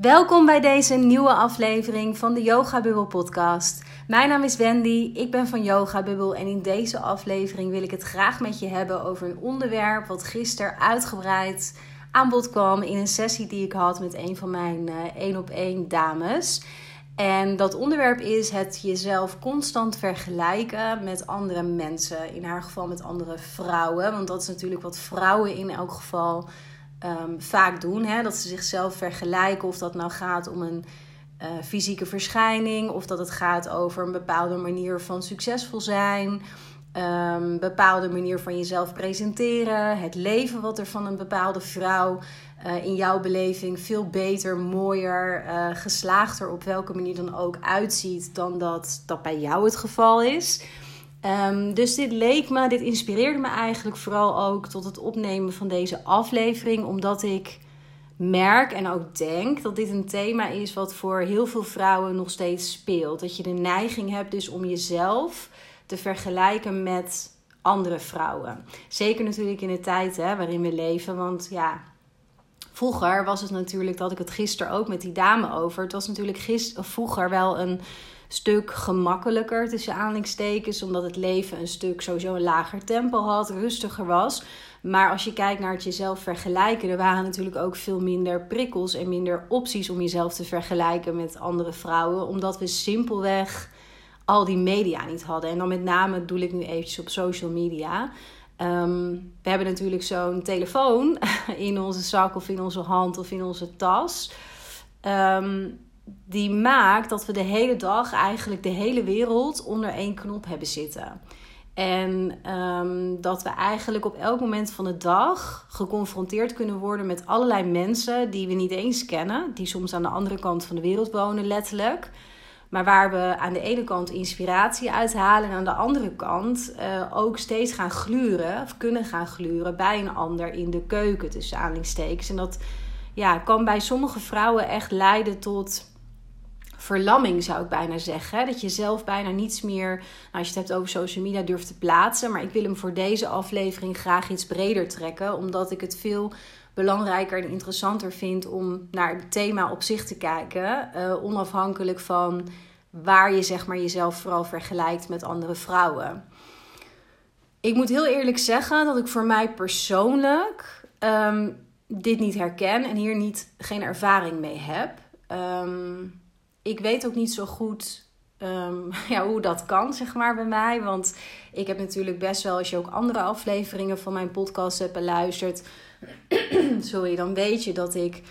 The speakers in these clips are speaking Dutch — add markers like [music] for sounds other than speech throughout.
Welkom bij deze nieuwe aflevering van de Yoga Bubble podcast. Mijn naam is Wendy, ik ben van Yoga Bubble en in deze aflevering wil ik het graag met je hebben over een onderwerp wat gisteren uitgebreid aan bod kwam in een sessie die ik had met een van mijn één op één dames. En dat onderwerp is het jezelf constant vergelijken met andere mensen. In haar geval met andere vrouwen. Want dat is natuurlijk wat vrouwen in elk geval um, vaak doen. Hè? Dat ze zichzelf vergelijken. Of dat nou gaat om een uh, fysieke verschijning. Of dat het gaat over een bepaalde manier van succesvol zijn. Um, bepaalde manier van jezelf presenteren. Het leven wat er van een bepaalde vrouw uh, in jouw beleving veel beter, mooier, uh, geslaagder op welke manier dan ook uitziet dan dat dat bij jou het geval is. Um, dus dit leek me, dit inspireerde me eigenlijk vooral ook tot het opnemen van deze aflevering, omdat ik merk en ook denk dat dit een thema is wat voor heel veel vrouwen nog steeds speelt. Dat je de neiging hebt dus om jezelf te vergelijken met andere vrouwen. Zeker natuurlijk in de tijd hè, waarin we leven, want ja, vroeger was het natuurlijk, dat ik het gisteren ook met die dame over. Het was natuurlijk gisteren, vroeger wel een stuk gemakkelijker tussen aanhalingstekens, omdat het leven een stuk sowieso een lager tempo had, rustiger was. Maar als je kijkt naar het jezelf vergelijken, er waren natuurlijk ook veel minder prikkels en minder opties om jezelf te vergelijken met andere vrouwen, omdat we simpelweg al die media niet hadden. En dan met name doe ik nu eventjes op social media. Ehm, we hebben natuurlijk zo'n telefoon [laughs] in onze zak of in onze hand of in onze tas. Ehm, die maakt dat we de hele dag eigenlijk de hele wereld onder één knop hebben zitten. En um, dat we eigenlijk op elk moment van de dag geconfronteerd kunnen worden met allerlei mensen die we niet eens kennen, die soms aan de andere kant van de wereld wonen, letterlijk. Maar waar we aan de ene kant inspiratie uithalen en aan de andere kant uh, ook steeds gaan gluren, of kunnen gaan gluren bij een ander in de keuken, tussen aanhalingstekens. En dat ja, kan bij sommige vrouwen echt leiden tot verlamming, zou ik bijna zeggen. Dat je zelf bijna niets meer, nou, als je het hebt over social media, durft te plaatsen. Maar ik wil hem voor deze aflevering graag iets breder trekken, omdat ik het veel belangrijker en interessanter vind om naar het thema op zich te kijken. Uh, onafhankelijk van waar je zeg maar, jezelf vooral vergelijkt met andere vrouwen. Ik moet heel eerlijk zeggen dat ik voor mij persoonlijk um, dit niet herken en hier niet, geen ervaring mee heb. Um, ik weet ook niet zo goed um, [laughs] ja, hoe dat kan, zeg maar, bij mij. Want ik heb natuurlijk best wel, als je ook andere afleveringen van mijn podcast hebt beluisterd, [clears throat] sorry, dan weet je dat ik,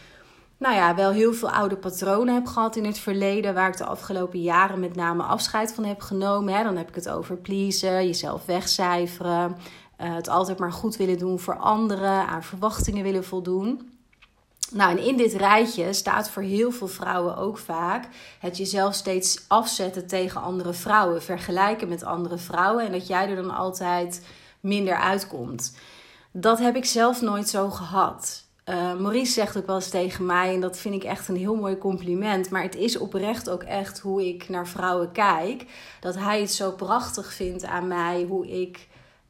nou ja, wel heel veel oude patronen heb gehad in het verleden, waar ik de afgelopen jaren met name afscheid van heb genomen. Hè. Dan heb ik het over pleasen, jezelf wegcijferen, uh, het altijd maar goed willen doen voor anderen, aan verwachtingen willen voldoen. Nou, en in dit rijtje staat voor heel veel vrouwen ook vaak het jezelf steeds afzetten tegen andere vrouwen, vergelijken met andere vrouwen en dat jij er dan altijd minder uitkomt. Dat heb ik zelf nooit zo gehad. Uh, Maurice zegt ook wel eens tegen mij, en dat vind ik echt een heel mooi compliment, maar het is oprecht ook echt hoe ik naar vrouwen kijk, dat hij het zo prachtig vindt aan mij, hoe ik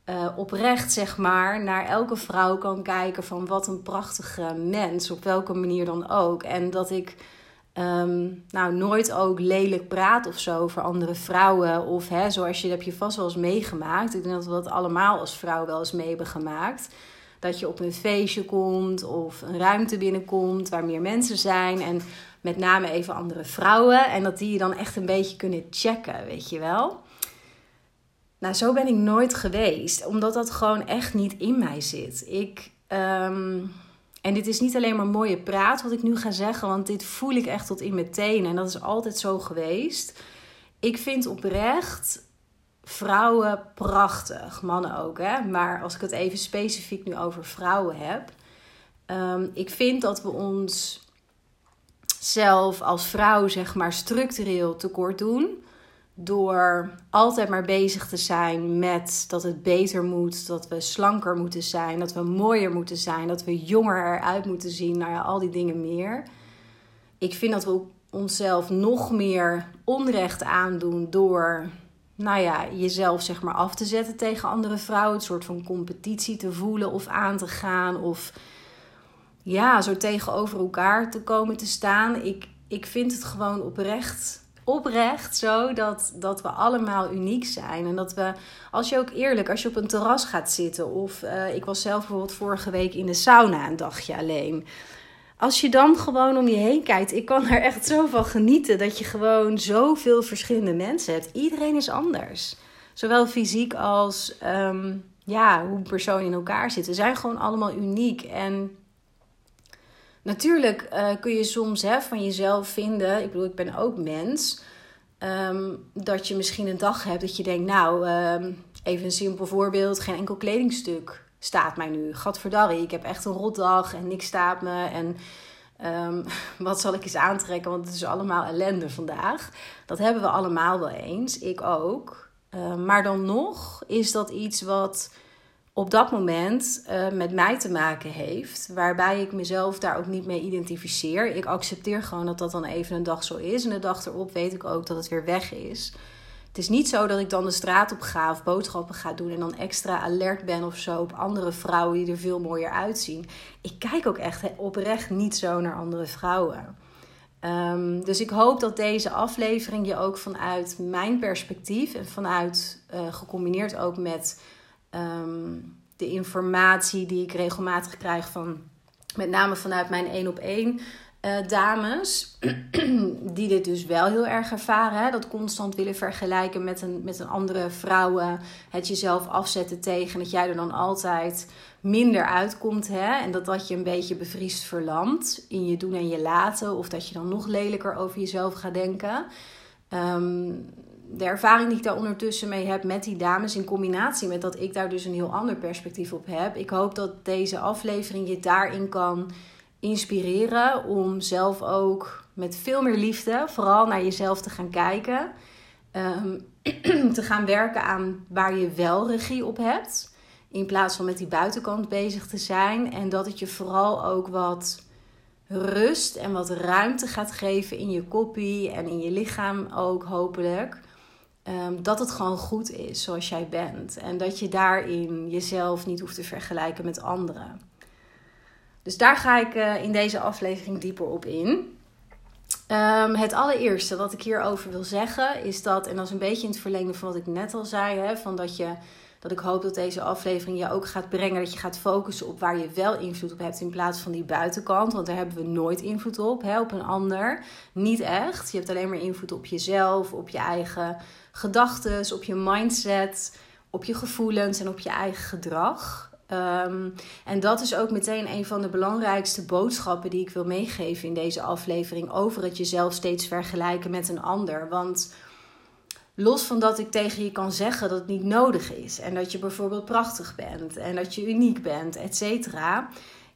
uh, oprecht, zeg maar, naar elke vrouw kan kijken van wat een prachtige mens, op welke manier dan ook. En dat ik um, nou, nooit ook lelijk praat of zo voor andere vrouwen. Of hè, zoals je, dat heb je vast wel eens meegemaakt. Ik denk dat we dat allemaal als vrouw wel eens mee hebben gemaakt. Dat je op een feestje komt of een ruimte binnenkomt waar meer mensen zijn. En met name even andere vrouwen. En dat die je dan echt een beetje kunnen checken, weet je wel. Nou, zo ben ik nooit geweest, omdat dat gewoon echt niet in mij zit. Ik, um, en dit is niet alleen maar mooie praat wat ik nu ga zeggen, want dit voel ik echt tot in mijn tenen. En dat is altijd zo geweest. Ik vind oprecht vrouwen prachtig, mannen ook, hè. Maar als ik het even specifiek nu over vrouwen heb. Um, ik vind dat we ons zelf als vrouw, zeg maar, structureel tekort doen door altijd maar bezig te zijn met dat het beter moet, dat we slanker moeten zijn, dat we mooier moeten zijn, dat we jonger eruit moeten zien, nou ja, al die dingen meer. Ik vind dat we onszelf nog meer onrecht aandoen door, nou ja, jezelf zeg maar af te zetten tegen andere vrouwen, een soort van competitie te voelen of aan te gaan of ja, zo tegenover elkaar te komen te staan. Ik, ik vind het gewoon oprecht, oprecht zo dat, dat we allemaal uniek zijn. En dat we, als je ook eerlijk, als je op een terras gaat zitten. Of uh, ik was zelf bijvoorbeeld vorige week in de sauna een dagje alleen. Als je dan gewoon om je heen kijkt, ik kan er echt zo van genieten dat je gewoon zoveel verschillende mensen hebt. Iedereen is anders. Zowel fysiek als um, ja, hoe personen in elkaar zitten. Ze zijn gewoon allemaal uniek. En natuurlijk uh, kun je soms hè, van jezelf vinden, ik bedoel, ik ben ook mens, um, dat je misschien een dag hebt dat je denkt, nou, um, even een simpel voorbeeld, geen enkel kledingstuk staat mij nu. Gadverdarrie, ik heb echt een rotdag en niks staat me. En um, [laughs] wat zal ik eens aantrekken, want het is allemaal ellende vandaag. Dat hebben we allemaal wel eens, ik ook. Maar dan nog is dat iets wat op dat moment uh, met mij te maken heeft, waarbij ik mezelf daar ook niet mee identificeer. Ik accepteer gewoon dat dat dan even een dag zo is en de dag erop weet ik ook dat het weer weg is. Het is niet zo dat ik dan de straat op ga of boodschappen ga doen en dan extra alert ben of zo op andere vrouwen die er veel mooier uitzien. Ik kijk ook echt oprecht niet zo naar andere vrouwen. Um, dus ik hoop dat deze aflevering je ook vanuit mijn perspectief en vanuit uh, gecombineerd ook met um, de informatie die ik regelmatig krijg van met name vanuit mijn één op één uh, dames, [clears throat] die dit dus wel heel erg ervaren. Hè? Dat constant willen vergelijken met een, met een andere vrouwen. Het jezelf afzetten tegen dat jij er dan altijd minder uitkomt. Hè? En dat dat je een beetje bevriest verlamt in je doen en je laten. Of dat je dan nog lelijker over jezelf gaat denken. Um, de ervaring die ik daar ondertussen mee heb met die dames, in combinatie met dat ik daar dus een heel ander perspectief op heb. Ik hoop dat deze aflevering je daarin kan inspireren om zelf ook met veel meer liefde, vooral naar jezelf te gaan kijken. Um, [clears throat] te gaan werken aan waar je wel regie op hebt. In plaats van met die buitenkant bezig te zijn. En dat het je vooral ook wat rust en wat ruimte gaat geven in je koppie en in je lichaam ook hopelijk. Um, dat het gewoon goed is zoals jij bent. En dat je daarin jezelf niet hoeft te vergelijken met anderen. Dus daar ga ik uh, in deze aflevering dieper op in. Um, het allereerste wat ik hierover wil zeggen is dat, en dat is een beetje in het verlengde van wat ik net al zei, hè, van dat je dat ik hoop dat deze aflevering je ook gaat brengen. Dat je gaat focussen op waar je wel invloed op hebt in plaats van die buitenkant. Want daar hebben we nooit invloed op, hè, op een ander. Niet echt. Je hebt alleen maar invloed op jezelf, op je eigen gedachten, op je mindset, op je gevoelens en op je eigen gedrag. Um, en dat is ook meteen een van de belangrijkste boodschappen die ik wil meegeven in deze aflevering over het jezelf steeds vergelijken met een ander. Want los van dat ik tegen je kan zeggen dat het niet nodig is en dat je bijvoorbeeld prachtig bent en dat je uniek bent, et cetera,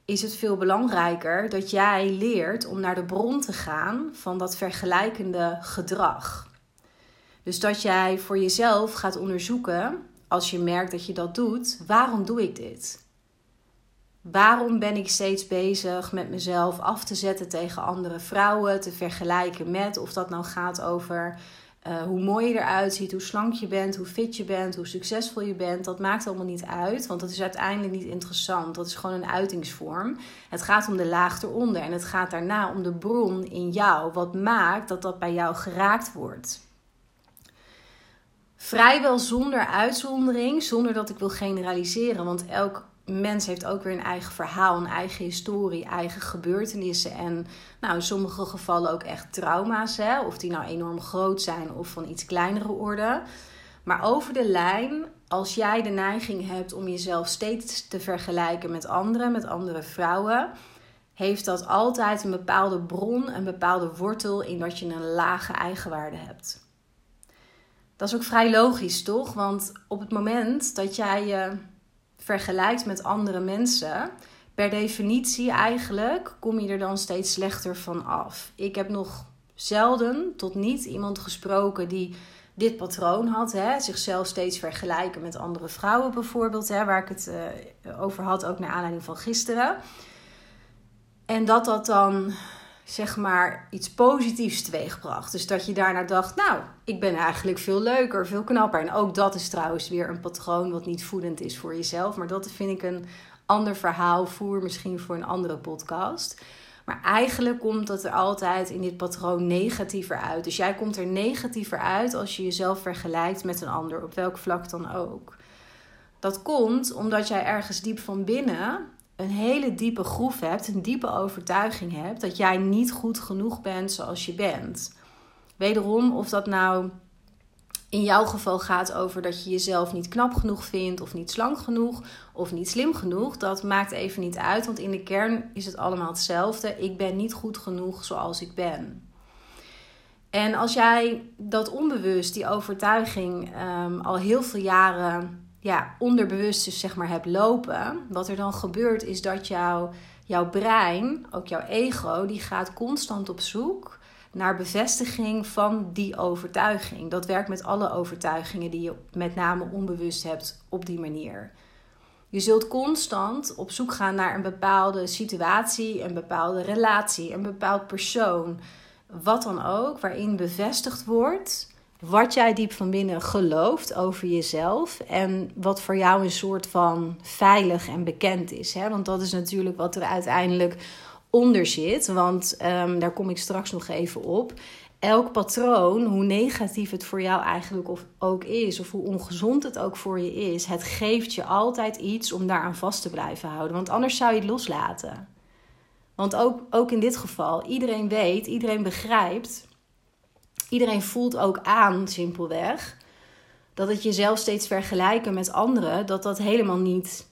is het veel belangrijker dat jij leert om naar de bron te gaan van dat vergelijkende gedrag. Dus dat jij voor jezelf gaat onderzoeken, als je merkt dat je dat doet, waarom doe ik dit? Waarom ben ik steeds bezig met mezelf af te zetten tegen andere vrouwen, te vergelijken met, of dat nou gaat over uh, hoe mooi je eruit ziet, hoe slank je bent, hoe fit je bent, hoe succesvol je bent, dat maakt allemaal niet uit, want dat is uiteindelijk niet interessant. Dat is gewoon een uitingsvorm. Het gaat om de laag eronder en het gaat daarna om de bron in jou, wat maakt dat dat bij jou geraakt wordt vrijwel zonder uitzondering, zonder dat ik wil generaliseren. Want elk mens heeft ook weer een eigen verhaal, een eigen historie, eigen gebeurtenissen. En nou, in sommige gevallen ook echt trauma's, hè? of die nou enorm groot zijn of van iets kleinere orde. Maar over de lijn, als jij de neiging hebt om jezelf steeds te vergelijken met anderen, met andere vrouwen, heeft dat altijd een bepaalde bron, een bepaalde wortel in dat je een lage eigenwaarde hebt. Dat is ook vrij logisch, toch? Want op het moment dat jij je vergelijkt met andere mensen, per definitie eigenlijk kom je er dan steeds slechter van af. Ik heb nog zelden tot niet iemand gesproken die dit patroon had. Hè? Zichzelf steeds vergelijken met andere vrouwen bijvoorbeeld. Hè? Waar ik het uh, over had, ook naar aanleiding van gisteren. En dat dat dan zeg maar iets positiefs teweegbracht. Dus dat je daarna dacht, nou, ik ben eigenlijk veel leuker, veel knapper. En ook dat is trouwens weer een patroon wat niet voedend is voor jezelf. Maar dat vind ik een ander verhaal voer, misschien voor een andere podcast. Maar eigenlijk komt dat er altijd in dit patroon negatiever uit. Dus jij komt er negatiever uit als je jezelf vergelijkt met een ander, op welk vlak dan ook. Dat komt omdat jij ergens diep van binnen een hele diepe groef hebt, een diepe overtuiging hebt dat jij niet goed genoeg bent zoals je bent. Wederom, of dat nou in jouw geval gaat over dat je jezelf niet knap genoeg vindt, of niet slank genoeg, of niet slim genoeg, dat maakt even niet uit, want in de kern is het allemaal hetzelfde. Ik ben niet goed genoeg zoals ik ben. En als jij dat onbewust, die overtuiging, ehm, al heel veel jaren ja, onderbewust dus zeg maar hebt lopen, wat er dan gebeurt is dat jouw jouw brein, ook jouw ego, die gaat constant op zoek naar bevestiging van die overtuiging. Dat werkt met alle overtuigingen die je met name onbewust hebt op die manier. Je zult constant op zoek gaan naar een bepaalde situatie, een bepaalde relatie, een bepaald persoon, wat dan ook, waarin bevestigd wordt wat jij diep van binnen gelooft over jezelf en wat voor jou een soort van veilig en bekend is. Hè? Want dat is natuurlijk wat er uiteindelijk onder zit. Want um, daar kom ik straks nog even op. Elk patroon, hoe negatief het voor jou eigenlijk ook is, of hoe ongezond het ook voor je is, het geeft je altijd iets om daaraan vast te blijven houden. Want anders zou je het loslaten. Want ook, ook in dit geval, iedereen weet, iedereen begrijpt, iedereen voelt ook aan, simpelweg, dat het jezelf steeds vergelijken met anderen, dat dat helemaal niet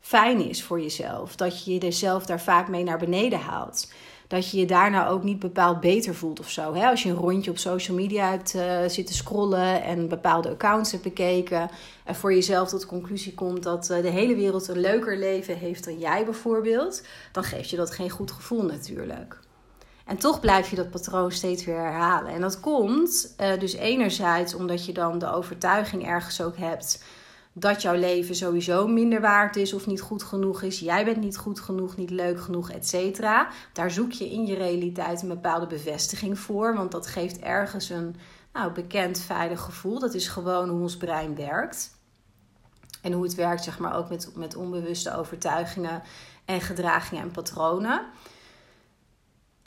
fijn is voor jezelf. Dat je jezelf daar vaak mee naar beneden haalt. Dat je je daarna ook niet bepaald beter voelt of zo. Als je een rondje op social media hebt uh, zitten scrollen en bepaalde accounts hebt bekeken. En voor jezelf tot de conclusie komt dat uh, de hele wereld een leuker leven heeft dan jij bijvoorbeeld. Dan geeft je dat geen goed gevoel natuurlijk. En toch blijf je dat patroon steeds weer herhalen. En dat komt uh, dus enerzijds omdat je dan de overtuiging ergens ook hebt dat jouw leven sowieso minder waard is of niet goed genoeg is. Jij bent niet goed genoeg, niet leuk genoeg, et. Daar zoek je in je realiteit een bepaalde bevestiging voor, want dat geeft ergens een nou, bekend veilig gevoel. Dat is gewoon hoe ons brein werkt. En hoe het werkt, zeg maar, ook met, met onbewuste overtuigingen en gedragingen en patronen.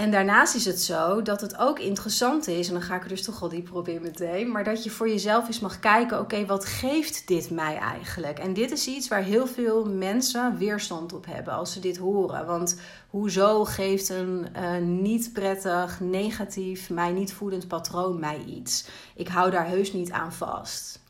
En daarnaast is het zo dat het ook interessant is, en dan ga ik er dus toch al dieper op meteen, maar dat je voor jezelf eens mag kijken: oké, wat geeft dit mij eigenlijk? En dit is iets waar heel veel mensen weerstand op hebben als ze dit horen. Want hoezo geeft een uh, niet prettig, negatief, mij niet voedend patroon mij iets? Ik hou daar heus niet aan vast.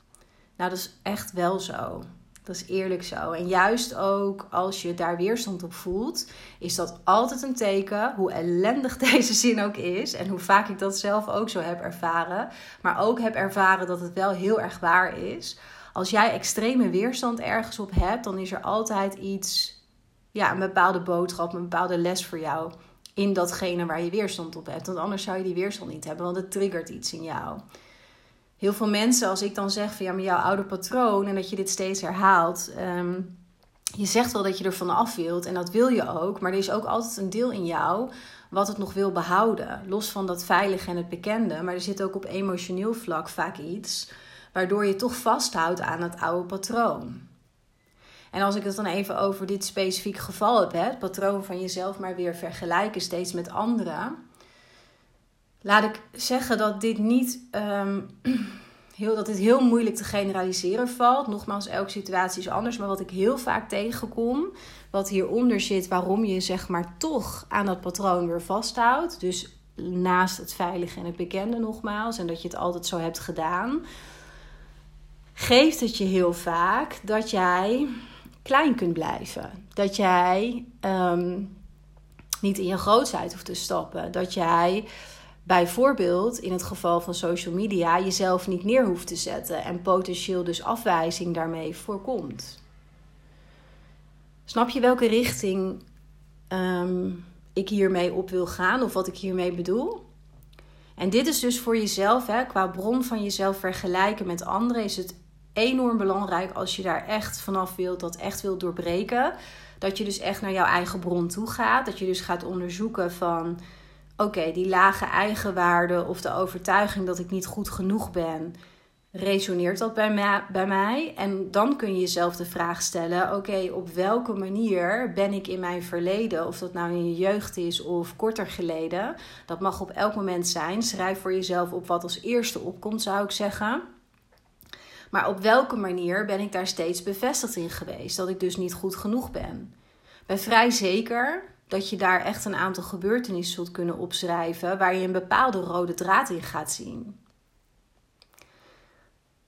Nou, dat is echt wel zo. Dat is eerlijk zo. En juist ook als je daar weerstand op voelt, is dat altijd een teken, hoe ellendig [laughs] deze zin ook is en hoe vaak ik dat zelf ook zo heb ervaren, maar ook heb ervaren dat het wel heel erg waar is. Als jij extreme weerstand ergens op hebt, dan is er altijd iets, ja, een bepaalde boodschap, een bepaalde les voor jou in datgene waar je weerstand op hebt. Want anders zou je die weerstand niet hebben, want het triggert iets in jou heel veel mensen, als ik dan zeg van ja, maar jouw oude patroon en dat je dit steeds herhaalt. Ehm, je zegt wel dat je er vanaf wilt en dat wil je ook, maar er is ook altijd een deel in jou wat het nog wil behouden. Los van dat veilige en het bekende, maar er zit ook op emotioneel vlak vaak iets waardoor je toch vasthoudt aan het oude patroon. En als ik het dan even over dit specifieke geval heb, het patroon van jezelf maar weer vergelijken steeds met anderen laat ik zeggen dat dit niet ehm, [clears throat] heel, dat dit heel moeilijk te generaliseren valt. Nogmaals, elke situatie is anders. Maar wat ik heel vaak tegenkom, wat hieronder zit, waarom je zeg maar toch aan dat patroon weer vasthoudt. Dus naast het veilige en het bekende nogmaals, en dat je het altijd zo hebt gedaan, geeft het je heel vaak dat jij klein kunt blijven. Dat jij ehm, niet in je grootheid hoeft te stappen. Dat jij bijvoorbeeld in het geval van social media jezelf niet neer hoeft te zetten en potentieel dus afwijzing daarmee voorkomt. Snap je welke richting ehm, ik hiermee op wil gaan of wat ik hiermee bedoel? En dit is dus voor jezelf, hè, qua bron van jezelf vergelijken met anderen, is het enorm belangrijk als je daar echt vanaf wilt, dat echt wilt doorbreken. Dat je dus echt naar jouw eigen bron toe gaat. Dat je dus gaat onderzoeken van oké, die lage eigenwaarde of de overtuiging dat ik niet goed genoeg ben, resoneert dat bij mij? En dan kun je jezelf de vraag stellen: oké, op welke manier ben ik in mijn verleden, of dat nou in je jeugd is of korter geleden, dat mag op elk moment zijn. Schrijf voor jezelf op wat als eerste opkomt, zou ik zeggen. Maar op welke manier ben ik daar steeds bevestigd in geweest? Dat ik dus niet goed genoeg ben. Ik ben vrij zeker dat je daar echt een aantal gebeurtenissen zult kunnen opschrijven waar je een bepaalde rode draad in gaat zien.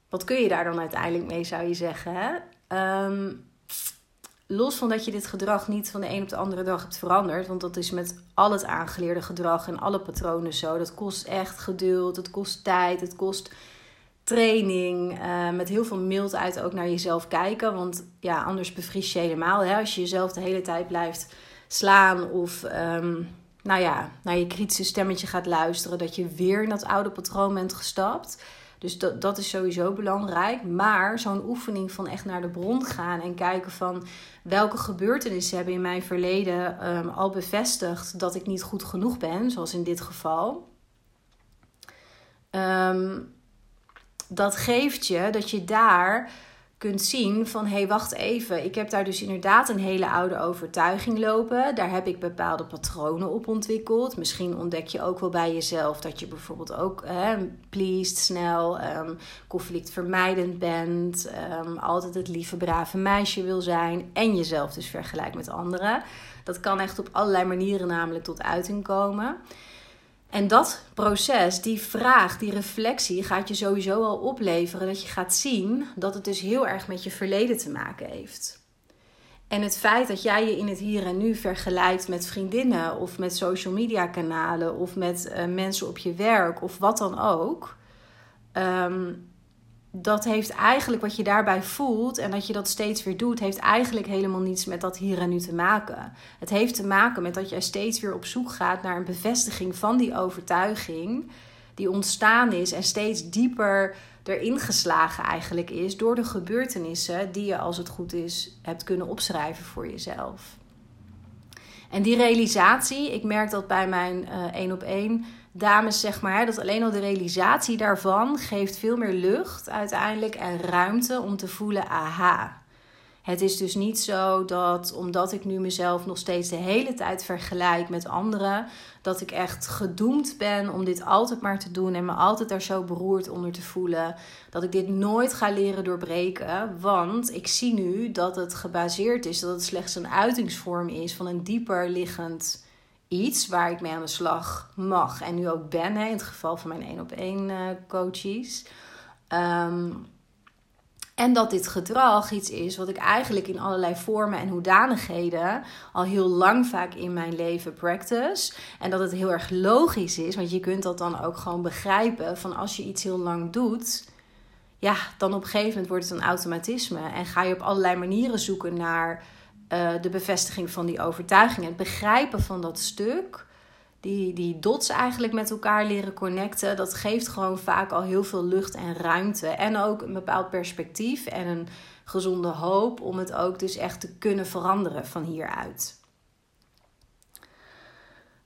Wat kun je daar dan uiteindelijk mee, zou je zeggen? Hè? Ehm, los van dat je dit gedrag niet van de een op de andere dag hebt veranderd, want dat is met al het aangeleerde gedrag en alle patronen zo. Dat kost echt geduld, het kost tijd, het kost training, uh, met heel veel mildheid ook naar jezelf kijken. Want ja, anders bevries je helemaal. Hè? Als je jezelf de hele tijd blijft slaan of ehm, nou ja, naar je kritische stemmetje gaat luisteren, dat je weer in dat oude patroon bent gestapt. Dus dat, dat is sowieso belangrijk. Maar zo'n oefening van echt naar de bron gaan en kijken van welke gebeurtenissen hebben in mijn verleden um, al bevestigd dat ik niet goed genoeg ben, zoals in dit geval. Um, dat geeft je dat je daar kunt zien van hé, hey, wacht even. Ik heb daar dus inderdaad een hele oude overtuiging lopen. Daar heb ik bepaalde patronen op ontwikkeld. Misschien ontdek je ook wel bij jezelf dat je bijvoorbeeld ook eh, pleased, snel, um, conflictvermijdend bent. Um, altijd het lieve, brave meisje wil zijn. En jezelf dus vergelijkt met anderen. Dat kan echt op allerlei manieren namelijk tot uiting komen. En dat proces, die vraag, die reflectie gaat je sowieso al opleveren dat je gaat zien dat het dus heel erg met je verleden te maken heeft. En het feit dat jij je in het hier en nu vergelijkt met vriendinnen of met social media kanalen of met uh, mensen op je werk of wat dan ook, um, dat heeft eigenlijk wat je daarbij voelt en dat je dat steeds weer doet, heeft eigenlijk helemaal niets met dat hier en nu te maken. Het heeft te maken met dat jij steeds weer op zoek gaat naar een bevestiging van die overtuiging die ontstaan is en steeds dieper erin geslagen eigenlijk is door de gebeurtenissen die je als het goed is hebt kunnen opschrijven voor jezelf. En die realisatie, ik merk dat bij mijn één uh, op één dames, zeg maar, dat alleen al de realisatie daarvan geeft veel meer lucht uiteindelijk en ruimte om te voelen, aha. Het is dus niet zo dat omdat ik nu mezelf nog steeds de hele tijd vergelijk met anderen, dat ik echt gedoemd ben om dit altijd maar te doen en me altijd daar zo beroerd onder te voelen. Dat ik dit nooit ga leren doorbreken, want ik zie nu dat het gebaseerd is, dat het slechts een uitingsvorm is van een dieper liggend iets waar ik mee aan de slag mag en nu ook ben, in het geval van mijn één op één coaches. Ehm, en dat dit gedrag iets is wat ik eigenlijk in allerlei vormen en hoedanigheden al heel lang vaak in mijn leven practice. En dat het heel erg logisch is, want je kunt dat dan ook gewoon begrijpen van als je iets heel lang doet. Ja, dan op een gegeven moment wordt het een automatisme. En ga je op allerlei manieren zoeken naar uh, de bevestiging van die overtuiging. Het begrijpen van dat stuk. Die, die dots eigenlijk met elkaar leren connecten. Dat geeft gewoon vaak al heel veel lucht en ruimte. En ook een bepaald perspectief en een gezonde hoop om het ook dus echt te kunnen veranderen van hieruit.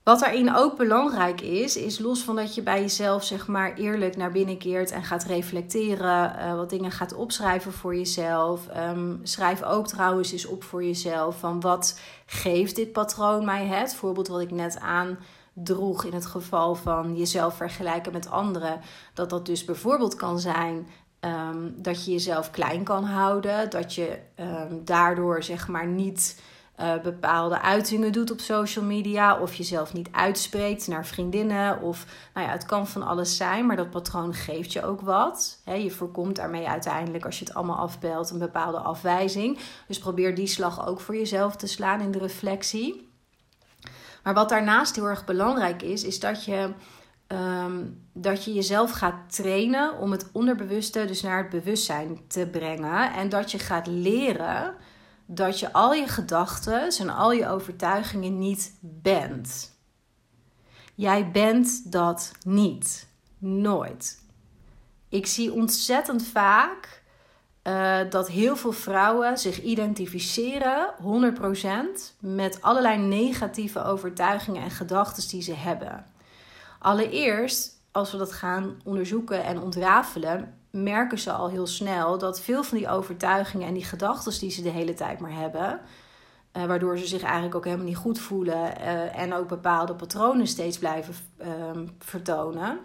Wat daarin ook belangrijk is, is los van dat je bij jezelf zeg maar eerlijk naar binnen keert en gaat reflecteren, uh, wat dingen gaat opschrijven voor jezelf. Um, schrijf ook trouwens eens op voor jezelf van wat geeft dit patroon mij het? Voorbeeld wat ik net aandroeg in het geval van jezelf vergelijken met anderen. Dat dat dus bijvoorbeeld kan zijn um, dat je jezelf klein kan houden, dat je um, daardoor zeg maar niet uh, bepaalde uitingen doet op social media. Of jezelf niet uitspreekt naar vriendinnen. Of nou ja, het kan van alles zijn, maar dat patroon geeft je ook wat. je voorkomt daarmee uiteindelijk, als je het allemaal afbelt, een bepaalde afwijzing. Dus probeer die slag ook voor jezelf te slaan in de reflectie. Maar wat daarnaast heel erg belangrijk is, is dat je. Um, dat je jezelf gaat trainen om het onderbewuste dus naar het bewustzijn te brengen. En dat je gaat leren dat je al je gedachten en al je overtuigingen niet bent. Jij bent dat niet. Nooit. Ik zie ontzettend vaak uh, dat heel veel vrouwen zich identificeren, 100%, met allerlei negatieve overtuigingen en gedachten die ze hebben. Allereerst, als we dat gaan onderzoeken en ontrafelen, merken ze al heel snel dat veel van die overtuigingen en die gedachten die ze de hele tijd maar hebben, uh, waardoor ze zich eigenlijk ook helemaal niet goed voelen uh, en ook bepaalde patronen steeds blijven uh, vertonen,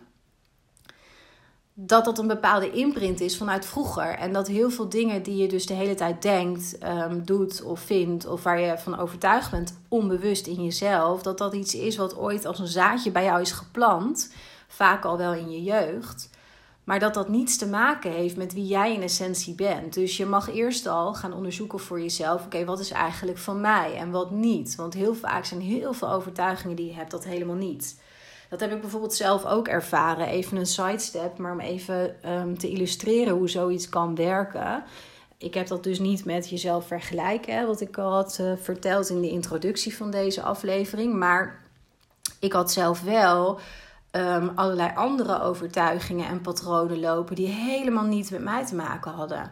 dat dat een bepaalde imprint is vanuit vroeger. En dat heel veel dingen die je dus de hele tijd denkt, um, doet of vindt, of waar je van overtuigd bent, onbewust in jezelf, dat dat iets is wat ooit als een zaadje bij jou is geplant, vaak al wel in je jeugd. Maar dat dat niets te maken heeft met wie jij in essentie bent. Dus je mag eerst al gaan onderzoeken voor jezelf: oké, wat is eigenlijk van mij en wat niet? Want heel vaak zijn heel veel overtuigingen die je hebt dat helemaal niet. Dat heb ik bijvoorbeeld zelf ook ervaren. Even een sidestep, maar om even um, te illustreren hoe zoiets kan werken. Ik heb dat dus niet met jezelf vergelijken, wat ik al had uh, verteld in de introductie van deze aflevering. Maar ik had zelf wel um, allerlei andere overtuigingen en patronen lopen die helemaal niet met mij te maken hadden.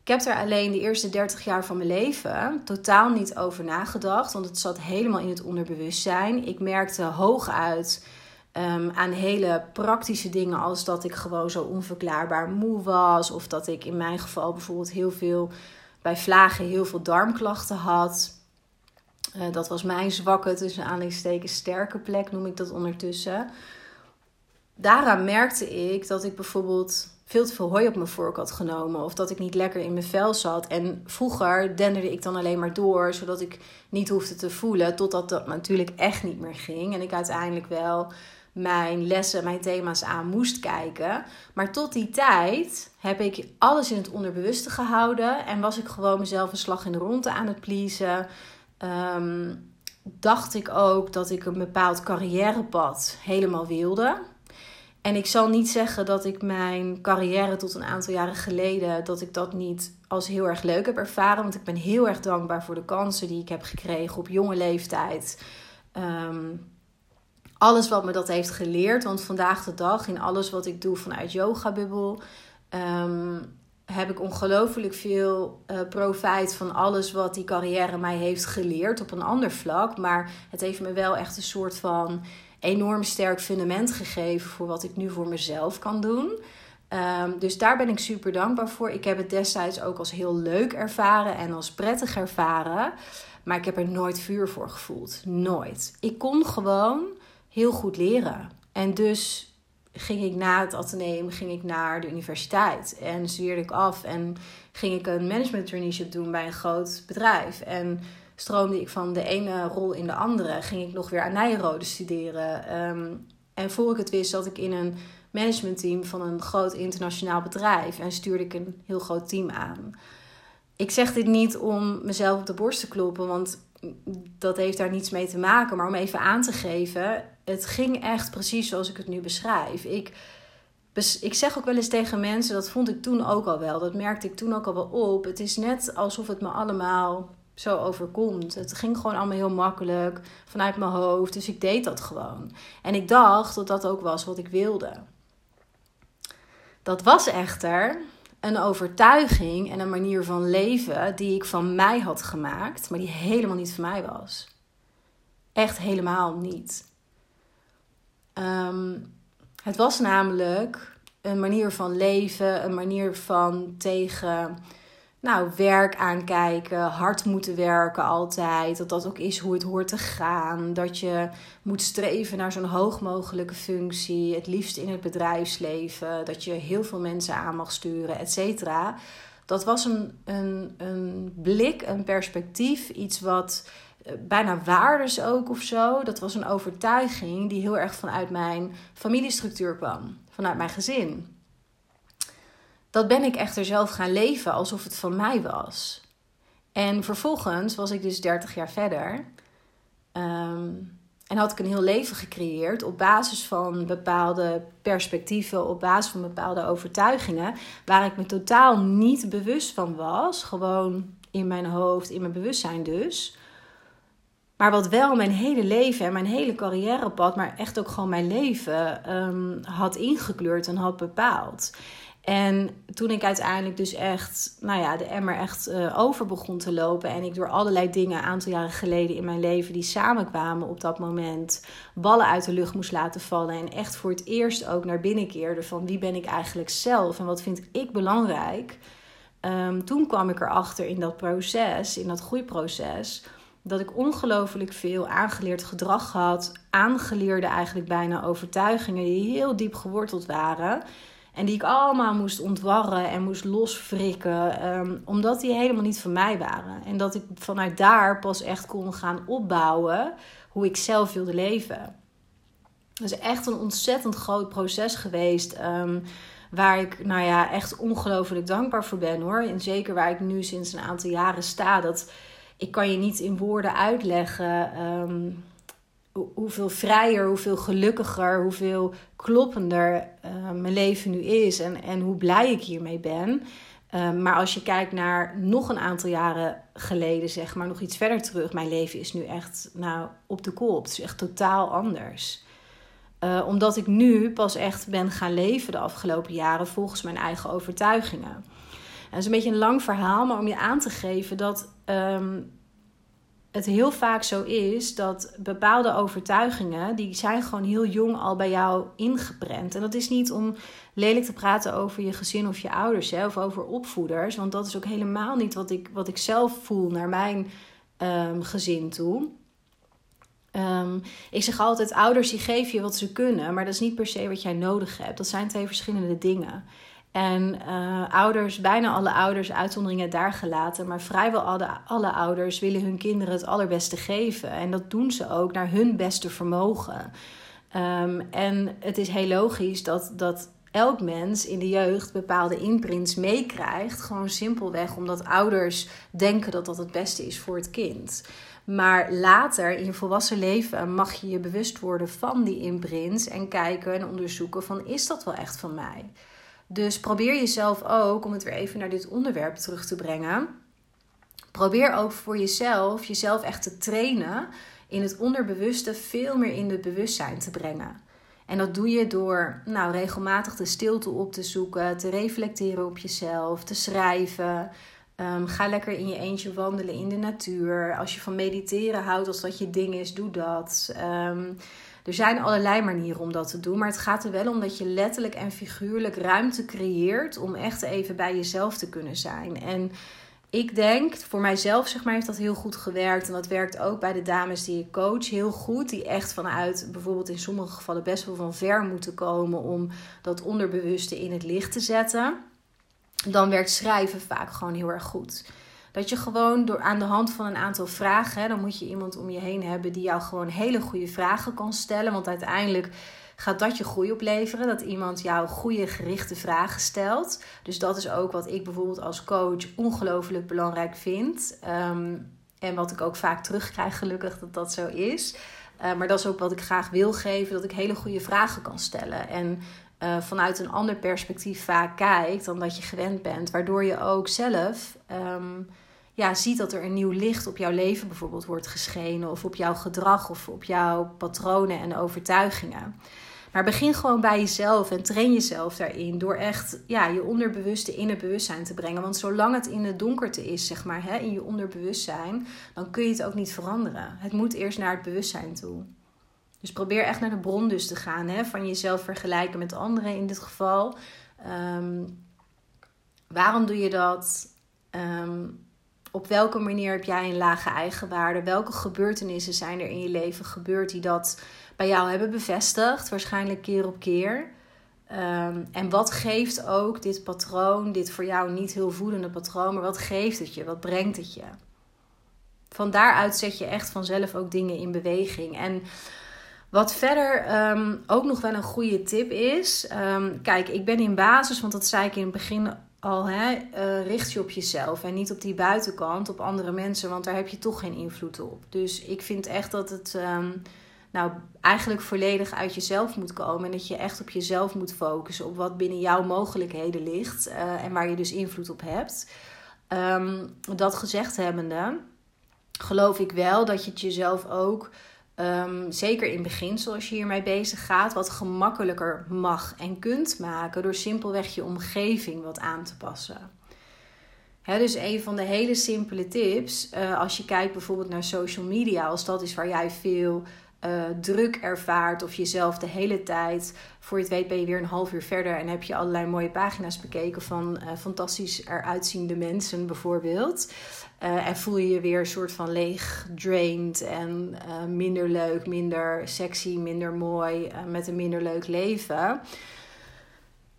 Ik heb er alleen de eerste 30 jaar van mijn leven totaal niet over nagedacht, want het zat helemaal in het onderbewustzijn. Ik merkte hooguit um, aan hele praktische dingen, als dat ik gewoon zo onverklaarbaar moe was, of dat ik in mijn geval bijvoorbeeld heel veel bij vlagen heel veel darmklachten had. Uh, dat was mijn zwakke, tussen aanleidingstekens sterke plek, noem ik dat ondertussen daaraan merkte ik dat ik bijvoorbeeld veel te veel hooi op mijn vork had genomen. Of dat ik niet lekker in mijn vel zat. En vroeger denderde ik dan alleen maar door, zodat ik niet hoefde te voelen. Totdat dat natuurlijk echt niet meer ging. En ik uiteindelijk wel mijn lessen, mijn thema's aan moest kijken. Maar tot die tijd heb ik alles in het onderbewuste gehouden. En was ik gewoon mezelf een slag in de ronde aan het pleasen. Um, dacht ik ook dat ik een bepaald carrièrepad helemaal wilde. En ik zal niet zeggen dat ik mijn carrière tot een aantal jaren geleden, dat ik dat niet als heel erg leuk heb ervaren. Want ik ben heel erg dankbaar voor de kansen die ik heb gekregen op jonge leeftijd. Um, alles wat me dat heeft geleerd. Want vandaag de dag, in alles wat ik doe vanuit Yoga Bubbel, um, heb ik ongelooflijk veel uh, profijt van alles wat die carrière mij heeft geleerd op een ander vlak. Maar het heeft me wel echt een soort van enorm sterk fundament gegeven voor wat ik nu voor mezelf kan doen. Um, dus daar ben ik super dankbaar voor. Ik heb het destijds ook als heel leuk ervaren en als prettig ervaren. Maar ik heb er nooit vuur voor gevoeld. Nooit. Ik kon gewoon heel goed leren. En dus ging ik na het ateneum ging ik naar de universiteit. En studeerde ik af en ging ik een management traineeship doen bij een groot bedrijf. En stroomde ik van de ene rol in de andere. Ging ik nog weer aan Nijrode studeren. Um, en voor ik het wist zat ik in een managementteam van een groot internationaal bedrijf. En stuurde ik een heel groot team aan. Ik zeg dit niet om mezelf op de borst te kloppen, want dat heeft daar niets mee te maken. Maar om even aan te geven, het ging echt precies zoals ik het nu beschrijf. Ik, ik zeg ook wel eens tegen mensen, dat vond ik toen ook al wel. Dat merkte ik toen ook al wel op. Het is net alsof het me allemaal zo overkomt. Het ging gewoon allemaal heel makkelijk vanuit mijn hoofd. Dus ik deed dat gewoon. En ik dacht dat dat ook was wat ik wilde. Dat was echter een overtuiging en een manier van leven die ik van mij had gemaakt, maar die helemaal niet van mij was. Echt helemaal niet. Um, het was namelijk een manier van leven, een manier van tegen nou, werk aankijken, hard moeten werken altijd. Dat dat ook is hoe het hoort te gaan. Dat je moet streven naar zo'n hoog mogelijke functie. Het liefst in het bedrijfsleven. Dat je heel veel mensen aan mag sturen, et cetera. Dat was een, een, een blik, een perspectief. Iets wat eh, bijna waardes ook of zo. Dat was een overtuiging die heel erg vanuit mijn familiestructuur kwam. Vanuit mijn gezin. Dat ben ik echter zelf gaan leven alsof het van mij was. En vervolgens was ik dus 30 jaar verder. Ehm, en had ik een heel leven gecreëerd op basis van bepaalde perspectieven, op basis van bepaalde overtuigingen, waar ik me totaal niet bewust van was. Gewoon in mijn hoofd, in mijn bewustzijn dus. Maar wat wel mijn hele leven en mijn hele carrièrepad, maar echt ook gewoon mijn leven um, had ingekleurd en had bepaald. En toen ik uiteindelijk dus echt, nou ja, de emmer echt uh, over begon te lopen. En ik door allerlei dingen een aantal jaren geleden in mijn leven die samenkwamen op dat moment. ballen uit de lucht moest laten vallen. En echt voor het eerst ook naar binnen keerde van wie ben ik eigenlijk zelf en wat vind ik belangrijk. Um, toen kwam ik erachter in dat proces, in dat groeiproces. Dat ik ongelooflijk veel aangeleerd gedrag had. Aangeleerde eigenlijk bijna overtuigingen die heel diep geworteld waren. En die ik allemaal moest ontwarren en moest losfrikken. Um, omdat die helemaal niet van mij waren. En dat ik vanuit daar pas echt kon gaan opbouwen hoe ik zelf wilde leven. Dat is echt een ontzettend groot proces geweest. Um, waar ik nou ja, echt ongelooflijk dankbaar voor ben hoor. En zeker waar ik nu sinds een aantal jaren sta. Dat ik kan je niet in woorden uitleggen. Um, hoeveel vrijer, hoeveel gelukkiger, hoeveel kloppender uh, mijn leven nu is en, en hoe blij ik hiermee ben. Uh, maar als je kijkt naar nog een aantal jaren geleden, zeg maar, nog iets verder terug, mijn leven is nu echt nou, op de kop. Het is echt totaal anders. Uh, omdat ik nu pas echt ben gaan leven de afgelopen jaren volgens mijn eigen overtuigingen. En dat is een beetje een lang verhaal, maar om je aan te geven dat um, het heel vaak zo is dat bepaalde overtuigingen, die zijn gewoon heel jong al bij jou ingeprent. En dat is niet om lelijk te praten over je gezin of je ouders hè, of over opvoeders, want dat is ook helemaal niet wat ik, wat ik zelf voel naar mijn um, gezin toe. Um, ik zeg altijd, ouders die geven je wat ze kunnen, maar dat is niet per se wat jij nodig hebt. Dat zijn twee verschillende dingen. En uh, ouders, bijna alle ouders, uitzonderingen daar gelaten, maar vrijwel alle, alle ouders willen hun kinderen het allerbeste geven. En dat doen ze ook naar hun beste vermogen. Um, en het is heel logisch dat, dat elk mens in de jeugd bepaalde imprints meekrijgt. Gewoon simpelweg omdat ouders denken dat dat het beste is voor het kind. Maar later in je volwassen leven mag je je bewust worden van die imprints en kijken en onderzoeken van is dat wel echt van mij? Dus probeer jezelf ook, om het weer even naar dit onderwerp terug te brengen. Probeer ook voor jezelf, jezelf echt te trainen in het onderbewuste veel meer in het bewustzijn te brengen. En dat doe je door nou, regelmatig de stilte op te zoeken, te reflecteren op jezelf, te schrijven. Um, ga lekker in je eentje wandelen in de natuur. Als je van mediteren houdt, als dat je ding is, doe dat. Um, er zijn allerlei manieren om dat te doen, maar het gaat er wel om dat je letterlijk en figuurlijk ruimte creëert om echt even bij jezelf te kunnen zijn. En ik denk, voor mijzelf zeg maar, heeft dat heel goed gewerkt. En dat werkt ook bij de dames die ik coach heel goed. Die echt vanuit bijvoorbeeld in sommige gevallen best wel van ver moeten komen om dat onderbewuste in het licht te zetten. Dan werkt schrijven vaak gewoon heel erg goed. Dat je gewoon door aan de hand van een aantal vragen, dan moet je iemand om je heen hebben die jou gewoon hele goede vragen kan stellen. Want uiteindelijk gaat dat je groei opleveren. Dat iemand jou goede gerichte vragen stelt. Dus dat is ook wat ik bijvoorbeeld als coach ongelooflijk belangrijk vind. Ehm, en wat ik ook vaak terugkrijg, gelukkig dat dat zo is. Uh, maar dat is ook wat ik graag wil geven: dat ik hele goede vragen kan stellen. En uh, vanuit een ander perspectief vaak kijkt dan dat je gewend bent. Waardoor je ook zelf. Um, ja, ziet dat er een nieuw licht op jouw leven bijvoorbeeld wordt geschenen, of op jouw gedrag, of op jouw patronen en overtuigingen. Maar begin gewoon bij jezelf en train jezelf daarin door echt ja, je onderbewuste in het bewustzijn te brengen. Want zolang het in de donkerte is, zeg maar, hè, in je onderbewustzijn, dan kun je het ook niet veranderen. Het moet eerst naar het bewustzijn toe. Dus probeer echt naar de bron dus te gaan, hè, van jezelf vergelijken met anderen in dit geval. Um, waarom doe je dat? Um, op welke manier heb jij een lage eigenwaarde? Welke gebeurtenissen zijn er in je leven gebeurd die dat bij jou hebben bevestigd? Waarschijnlijk keer op keer. Um, en wat geeft ook dit patroon, dit voor jou niet heel voedende patroon, maar wat geeft het je? Wat brengt het je? Van daaruit zet je echt vanzelf ook dingen in beweging. En wat verder um, ook nog wel een goede tip is. Um, kijk, ik ben in basis, want dat zei ik in het begin al, hè, uh, richt je op jezelf en niet op die buitenkant, op andere mensen, want daar heb je toch geen invloed op. Dus ik vind echt dat het um, nou eigenlijk volledig uit jezelf moet komen en dat je echt op jezelf moet focussen, op wat binnen jouw mogelijkheden ligt uh, en waar je dus invloed op hebt. Um, dat gezegd hebbende, geloof ik wel dat je het jezelf ook Ehm, zeker in het begin, zoals je hiermee bezig gaat, wat gemakkelijker mag en kunt maken door simpelweg je omgeving wat aan te passen. dus een van de hele simpele tips, uh, als je kijkt bijvoorbeeld naar social media, als dat is waar jij veel uh, druk ervaart of jezelf de hele tijd, voor je het weet ben je weer een half uur verder en heb je allerlei mooie pagina's bekeken van uh, fantastisch eruitziende mensen bijvoorbeeld. Uh, en voel je je weer een soort van leeg, drained en minder leuk, minder sexy, minder mooi, met een minder leuk leven.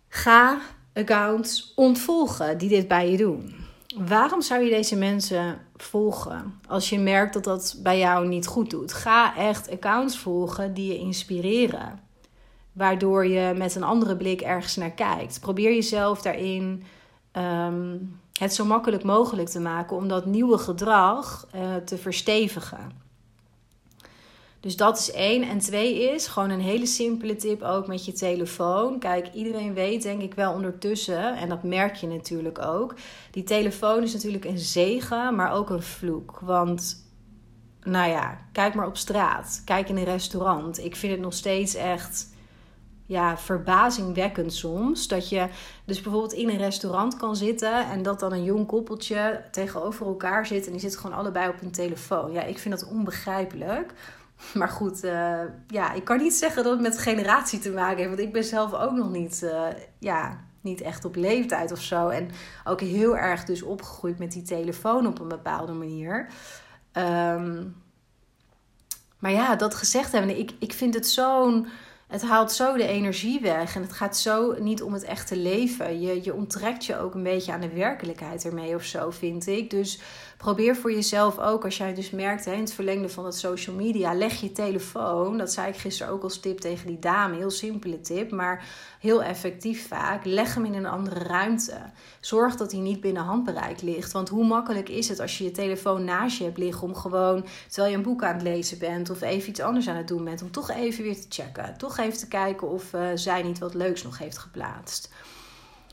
Ga accounts ontvolgen die dit bij je doen. Waarom zou je deze mensen volgen als je merkt dat dat bij jou niet goed doet? Ga echt accounts volgen die je inspireren, waardoor je met een andere blik ergens naar kijkt. Probeer jezelf daarin ehm, het zo makkelijk mogelijk te maken om dat nieuwe gedrag uh, te verstevigen. Dus dat is één. En twee is gewoon een hele simpele tip ook met je telefoon. Kijk, iedereen weet denk ik wel ondertussen, en dat merk je natuurlijk ook. Die telefoon is natuurlijk een zegen, maar ook een vloek. Want, nou ja, kijk maar op straat. Kijk in een restaurant. Ik vind het nog steeds echt ja, verbazingwekkend soms. Dat je dus bijvoorbeeld in een restaurant kan zitten en dat dan een jong koppeltje tegenover elkaar zit en die zitten gewoon allebei op hun telefoon. Ja, ik vind dat onbegrijpelijk. [laughs] Maar goed, uh, ja, ik kan niet zeggen dat het met generatie te maken heeft. Want ik ben zelf ook nog niet, uh, ja, niet echt op leeftijd of zo. En ook heel erg dus opgegroeid met die telefoon op een bepaalde manier. Um, maar ja, dat gezegd hebben, ik, ik vind het zo'n het haalt zo de energie weg. En het gaat zo niet om het echte leven. Je, je onttrekt je ook een beetje aan de werkelijkheid ermee of zo, vind ik. Dus probeer voor jezelf ook, als jij dus merkt hè, in het verlengde van het social media, leg je telefoon. Dat zei ik gisteren ook als tip tegen die dame. Heel simpele tip, maar heel effectief vaak. Leg hem in een andere ruimte. Zorg dat hij niet binnen handbereik ligt. Want hoe makkelijk is het als je je telefoon naast je hebt liggen om gewoon, terwijl je een boek aan het lezen bent of even iets anders aan het doen bent, om toch even weer te checken. Toch even te kijken of uh, zij niet wat leuks nog heeft geplaatst.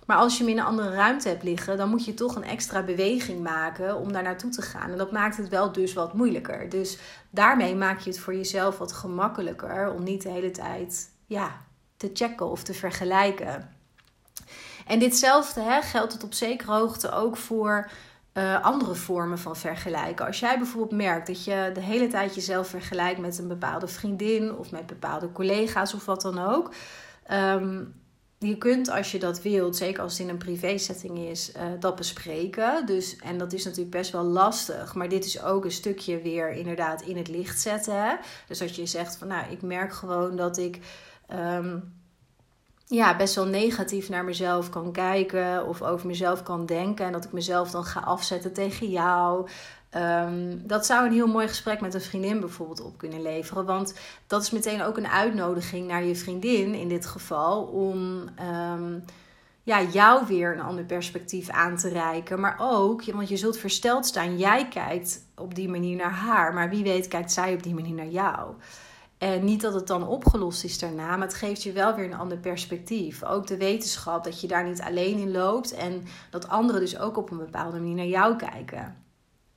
Maar als je hem in een andere ruimte hebt liggen, dan moet je toch een extra beweging maken om daar naartoe te gaan. En dat maakt het wel dus wat moeilijker. Dus daarmee maak je het voor jezelf wat gemakkelijker om niet de hele tijd ja, te checken of te vergelijken. En ditzelfde hè, geldt het op zekere hoogte ook voor uh, andere vormen van vergelijken. Als jij bijvoorbeeld merkt dat je de hele tijd jezelf vergelijkt met een bepaalde vriendin of met bepaalde collega's of wat dan ook. Um, je kunt als je dat wilt, zeker als het in een privé-setting is, uh, dat bespreken. Dus, en dat is natuurlijk best wel lastig. Maar dit is ook een stukje weer inderdaad in het licht zetten. Hè? Dus als je zegt van nou, ik merk gewoon dat ik. Um, ja, best wel negatief naar mezelf kan kijken of over mezelf kan denken. En dat ik mezelf dan ga afzetten tegen jou. Um, dat zou een heel mooi gesprek met een vriendin bijvoorbeeld op kunnen leveren. Want dat is meteen ook een uitnodiging naar je vriendin in dit geval. Om um, ja, jou weer een ander perspectief aan te reiken. Maar ook, want je zult versteld staan. Jij kijkt op die manier naar haar. Maar wie weet kijkt zij op die manier naar jou. En niet dat het dan opgelost is daarna, maar het geeft je wel weer een ander perspectief. Ook de wetenschap dat je daar niet alleen in loopt en dat anderen dus ook op een bepaalde manier naar jou kijken.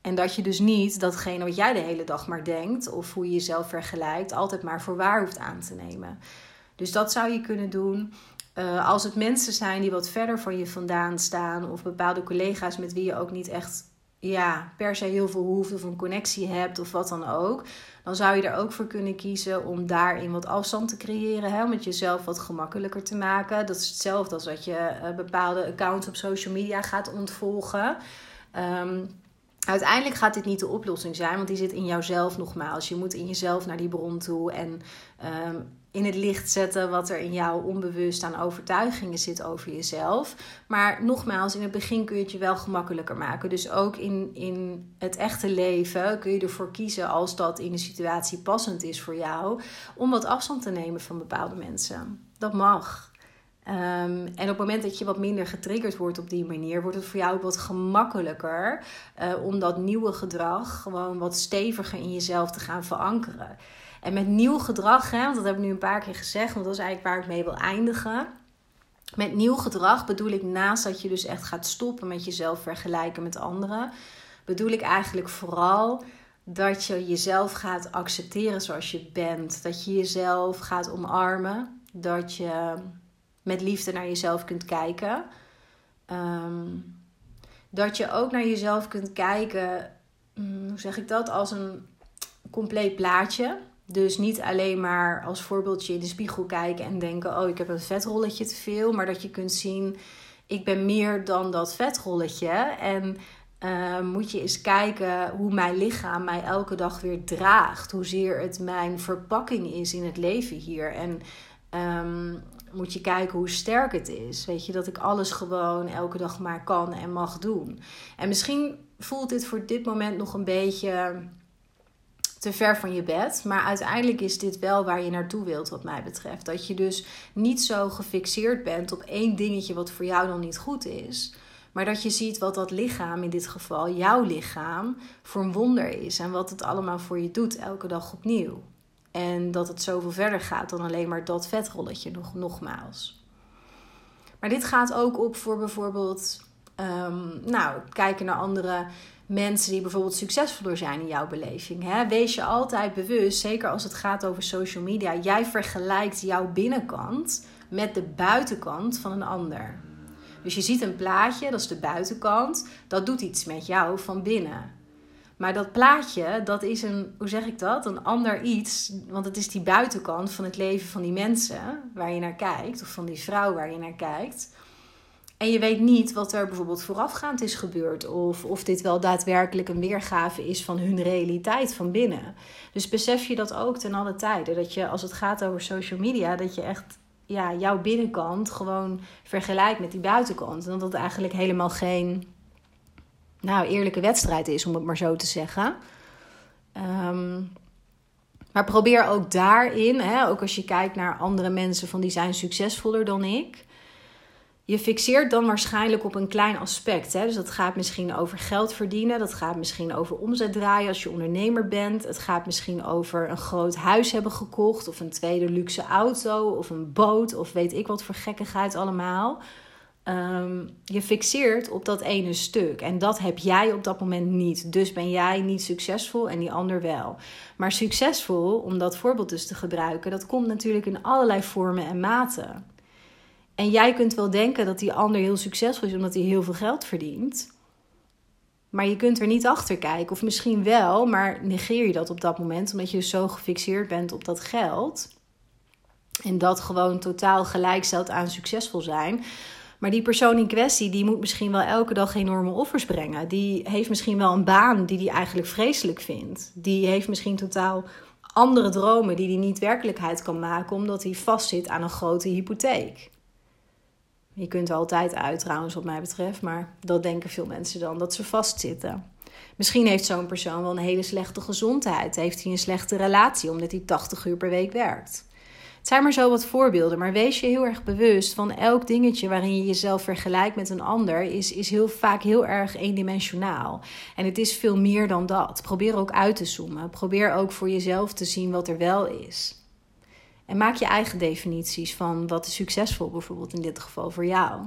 En dat je dus niet datgene wat jij de hele dag maar denkt of hoe je jezelf vergelijkt, altijd maar voor waar hoeft aan te nemen. Dus dat zou je kunnen doen. Uh, als het mensen zijn die wat verder van je vandaan staan, of bepaalde collega's met wie je ook niet echt ja, per se heel veel behoefte of een connectie hebt of wat dan ook, dan zou je er ook voor kunnen kiezen om daarin wat afstand te creëren, hè, om het jezelf wat gemakkelijker te maken. Dat is hetzelfde als dat je uh, bepaalde accounts op social media gaat ontvolgen. Um, Uiteindelijk gaat dit niet de oplossing zijn, want die zit in jouzelf nogmaals. Je moet in jezelf naar die bron toe en um, in het licht zetten wat er in jou onbewust aan overtuigingen zit over jezelf. Maar nogmaals, in het begin kun je het je wel gemakkelijker maken. Dus ook in, in het echte leven kun je ervoor kiezen, als dat in de situatie passend is voor jou, om wat afstand te nemen van bepaalde mensen. Dat mag. Um, en op het moment dat je wat minder getriggerd wordt op die manier, wordt het voor jou ook wat gemakkelijker uh, om dat nieuwe gedrag gewoon wat steviger in jezelf te gaan verankeren. En met nieuw gedrag, hè, want dat heb ik nu een paar keer gezegd, want dat is eigenlijk waar ik mee wil eindigen. Met nieuw gedrag bedoel ik naast dat je dus echt gaat stoppen met jezelf vergelijken met anderen, bedoel ik eigenlijk vooral dat je jezelf gaat accepteren zoals je bent. Dat je jezelf gaat omarmen. Dat je met liefde naar jezelf kunt kijken. Ehm, dat je ook naar jezelf kunt kijken, mm, hoe zeg ik dat, als een compleet plaatje. Dus niet alleen maar als voorbeeldje in de spiegel kijken en denken: oh, ik heb een vetrolletje te veel. Maar dat je kunt zien: ik ben meer dan dat vetrolletje. En uh, moet je eens kijken hoe mijn lichaam mij elke dag weer draagt. Hoezeer het mijn verpakking is in het leven hier. En um, moet je kijken hoe sterk het is. Weet je, dat ik alles gewoon elke dag maar kan en mag doen. En misschien voelt dit voor dit moment nog een beetje te ver van je bed. Maar uiteindelijk is dit wel waar je naartoe wilt, wat mij betreft. Dat je dus niet zo gefixeerd bent op één dingetje wat voor jou dan niet goed is. Maar dat je ziet wat dat lichaam, in dit geval jouw lichaam, voor een wonder is. En wat het allemaal voor je doet elke dag opnieuw. En dat het zoveel verder gaat dan alleen maar dat vetrolletje nog, nogmaals. Maar dit gaat ook op voor bijvoorbeeld, um, nou, kijken naar andere mensen die bijvoorbeeld succesvoller zijn in jouw beleving. Hè? Wees je altijd bewust, zeker als het gaat over social media. Jij vergelijkt jouw binnenkant met de buitenkant van een ander. Dus je ziet een plaatje, dat is de buitenkant. Dat doet iets met jou van binnen. Maar dat plaatje, dat is een, hoe zeg ik dat? Een ander iets. Want het is die buitenkant van het leven van die mensen waar je naar kijkt. Of van die vrouw waar je naar kijkt. En je weet niet wat er bijvoorbeeld voorafgaand is gebeurd. Of of dit wel daadwerkelijk een weergave is van hun realiteit van binnen. Dus besef je dat ook ten alle tijden. Dat je als het gaat over social media, dat je echt ja, jouw binnenkant gewoon vergelijkt met die buitenkant. En dat het eigenlijk helemaal geen nou, eerlijke wedstrijd is, om het maar zo te zeggen. Ehm, maar probeer ook daarin, hè, ook als je kijkt naar andere mensen van die zijn succesvoller dan ik. Je fixeert dan waarschijnlijk op een klein aspect. Hè? Dus dat gaat misschien over geld verdienen. Dat gaat misschien over omzet draaien als je ondernemer bent. Het gaat misschien over een groot huis hebben gekocht. Of een tweede luxe auto. Of een boot. Of weet ik wat voor gekkigheid allemaal. Ehm, je fixeert op dat ene stuk. En dat heb jij op dat moment niet. Dus ben jij niet succesvol en die ander wel. Maar succesvol, om dat voorbeeld dus te gebruiken, dat komt natuurlijk in allerlei vormen en maten. En jij kunt wel denken dat die ander heel succesvol is omdat hij heel veel geld verdient. Maar je kunt er niet achter kijken. Of misschien wel, maar negeer je dat op dat moment omdat je zo gefixeerd bent op dat geld. En dat gewoon totaal gelijk stelt aan succesvol zijn. Maar die persoon in kwestie, die moet misschien wel elke dag enorme offers brengen. Die heeft misschien wel een baan die hij eigenlijk vreselijk vindt. Die heeft misschien totaal andere dromen die hij niet werkelijkheid kan maken, omdat hij vastzit aan een grote hypotheek. Je kunt er altijd uit trouwens, wat mij betreft, maar dat denken veel mensen dan, dat ze vastzitten. Misschien heeft zo'n persoon wel een hele slechte gezondheid. Heeft hij een slechte relatie omdat hij 80 uur per week werkt. Het zijn maar zo wat voorbeelden, maar wees je heel erg bewust van elk dingetje waarin je jezelf vergelijkt met een ander, is, is heel vaak heel erg eendimensionaal. En het is veel meer dan dat. Probeer ook uit te zoomen. Probeer ook voor jezelf te zien wat er wel is. En maak je eigen definities van wat is succesvol, bijvoorbeeld in dit geval voor jou.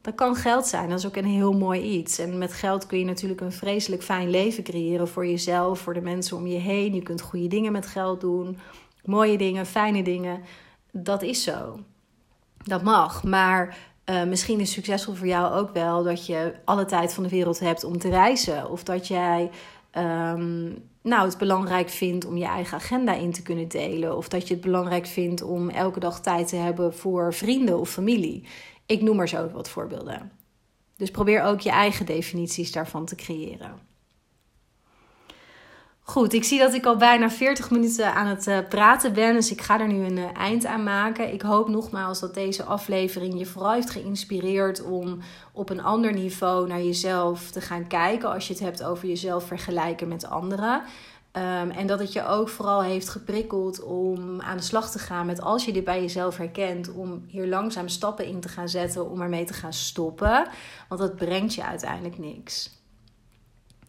Dat kan geld zijn, dat is ook een heel mooi iets. En met geld kun je natuurlijk een vreselijk fijn leven creëren voor jezelf, voor de mensen om je heen. Je kunt goede dingen met geld doen mooie dingen, fijne dingen. Dat is zo. Dat mag. Maar uh, misschien is succesvol voor jou ook wel dat je alle tijd van de wereld hebt om te reizen. Of dat jij um, nou, het belangrijk vindt om je eigen agenda in te kunnen delen. Of dat je het belangrijk vindt om elke dag tijd te hebben voor vrienden of familie. Ik noem maar zo wat voorbeelden. Dus probeer ook je eigen definities daarvan te creëren. Goed, ik zie dat ik al bijna 40 minuten aan het uh, praten ben, dus ik ga er nu een uh, eind aan maken. Ik hoop nogmaals dat deze aflevering je vooral heeft geïnspireerd om op een ander niveau naar jezelf te gaan kijken als je het hebt over jezelf vergelijken met anderen. Um, en dat het je ook vooral heeft geprikkeld om aan de slag te gaan met als je dit bij jezelf herkent, om hier langzaam stappen in te gaan zetten om ermee te gaan stoppen. Want dat brengt je uiteindelijk niks.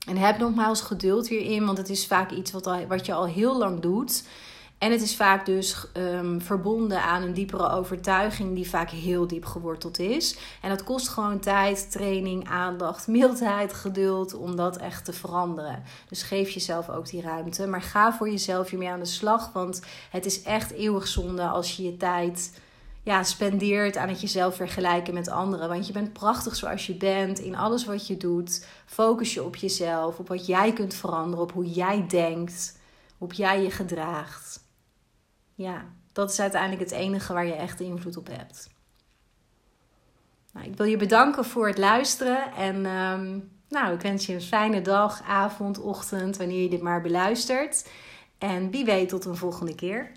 En heb nogmaals geduld hierin, want het is vaak iets wat, wat je al heel lang doet. En het is vaak dus um, verbonden aan een diepere overtuiging die vaak heel diep geworteld is. En dat kost gewoon tijd, training, aandacht, [laughs] mildheid, geduld om dat echt te veranderen. Dus geef jezelf ook die ruimte. Maar ga voor jezelf hiermee aan de slag. Want het is echt eeuwig zonde als je je tijd ja, spendeert aan het jezelf vergelijken met anderen. Want je bent prachtig zoals je bent in alles wat je doet. Focus je op jezelf, op wat jij kunt veranderen, op hoe jij denkt, op jij je gedraagt. Ja, dat is uiteindelijk het enige waar je echt invloed op hebt. Nou, ik wil je bedanken voor het luisteren en ehm, nou, ik wens je een fijne dag, avond, ochtend, wanneer je dit maar beluistert. En wie weet tot een volgende keer.